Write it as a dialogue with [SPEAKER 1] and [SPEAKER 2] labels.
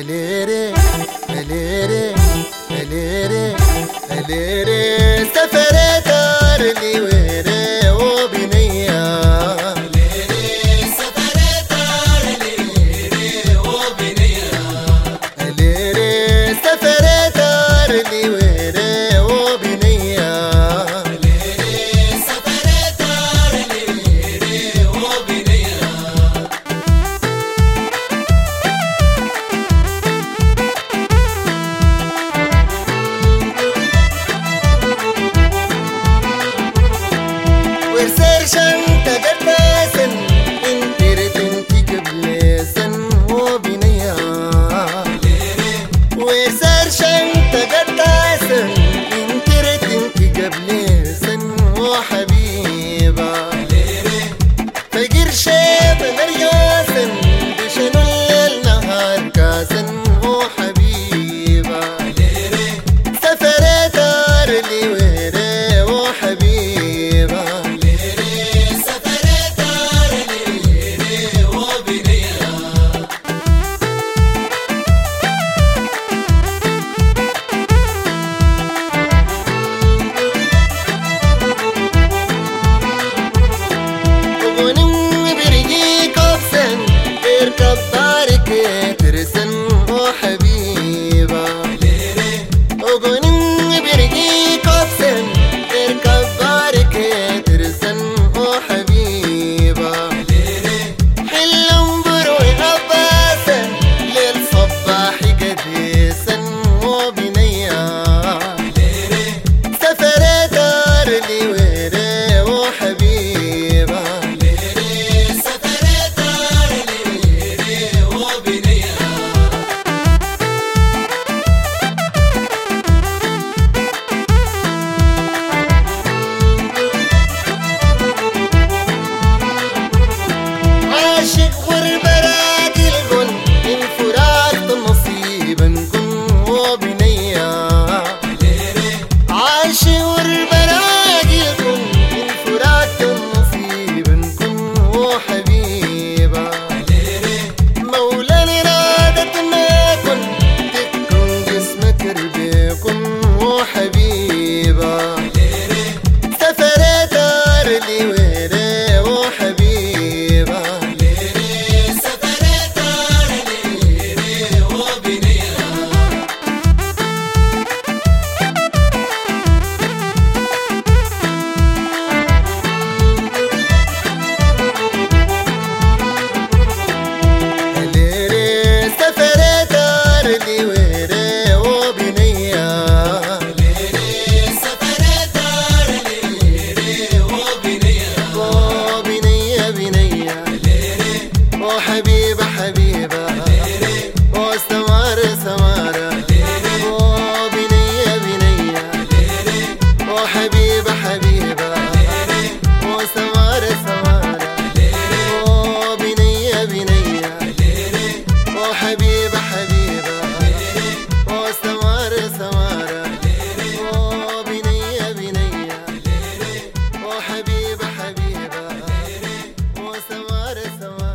[SPEAKER 1] اليري اليري اليري اليري سفر Salvation yeah. your bed. وحبيبة حبيبة. واستمر سمارة وبنية بنية وحبيبة حبيبة واستمر سمارة وبنية بنية وحبيبة حبيبة واستمر سمارة وبنية بنية وحبيبة حبيبة سمارة سمارة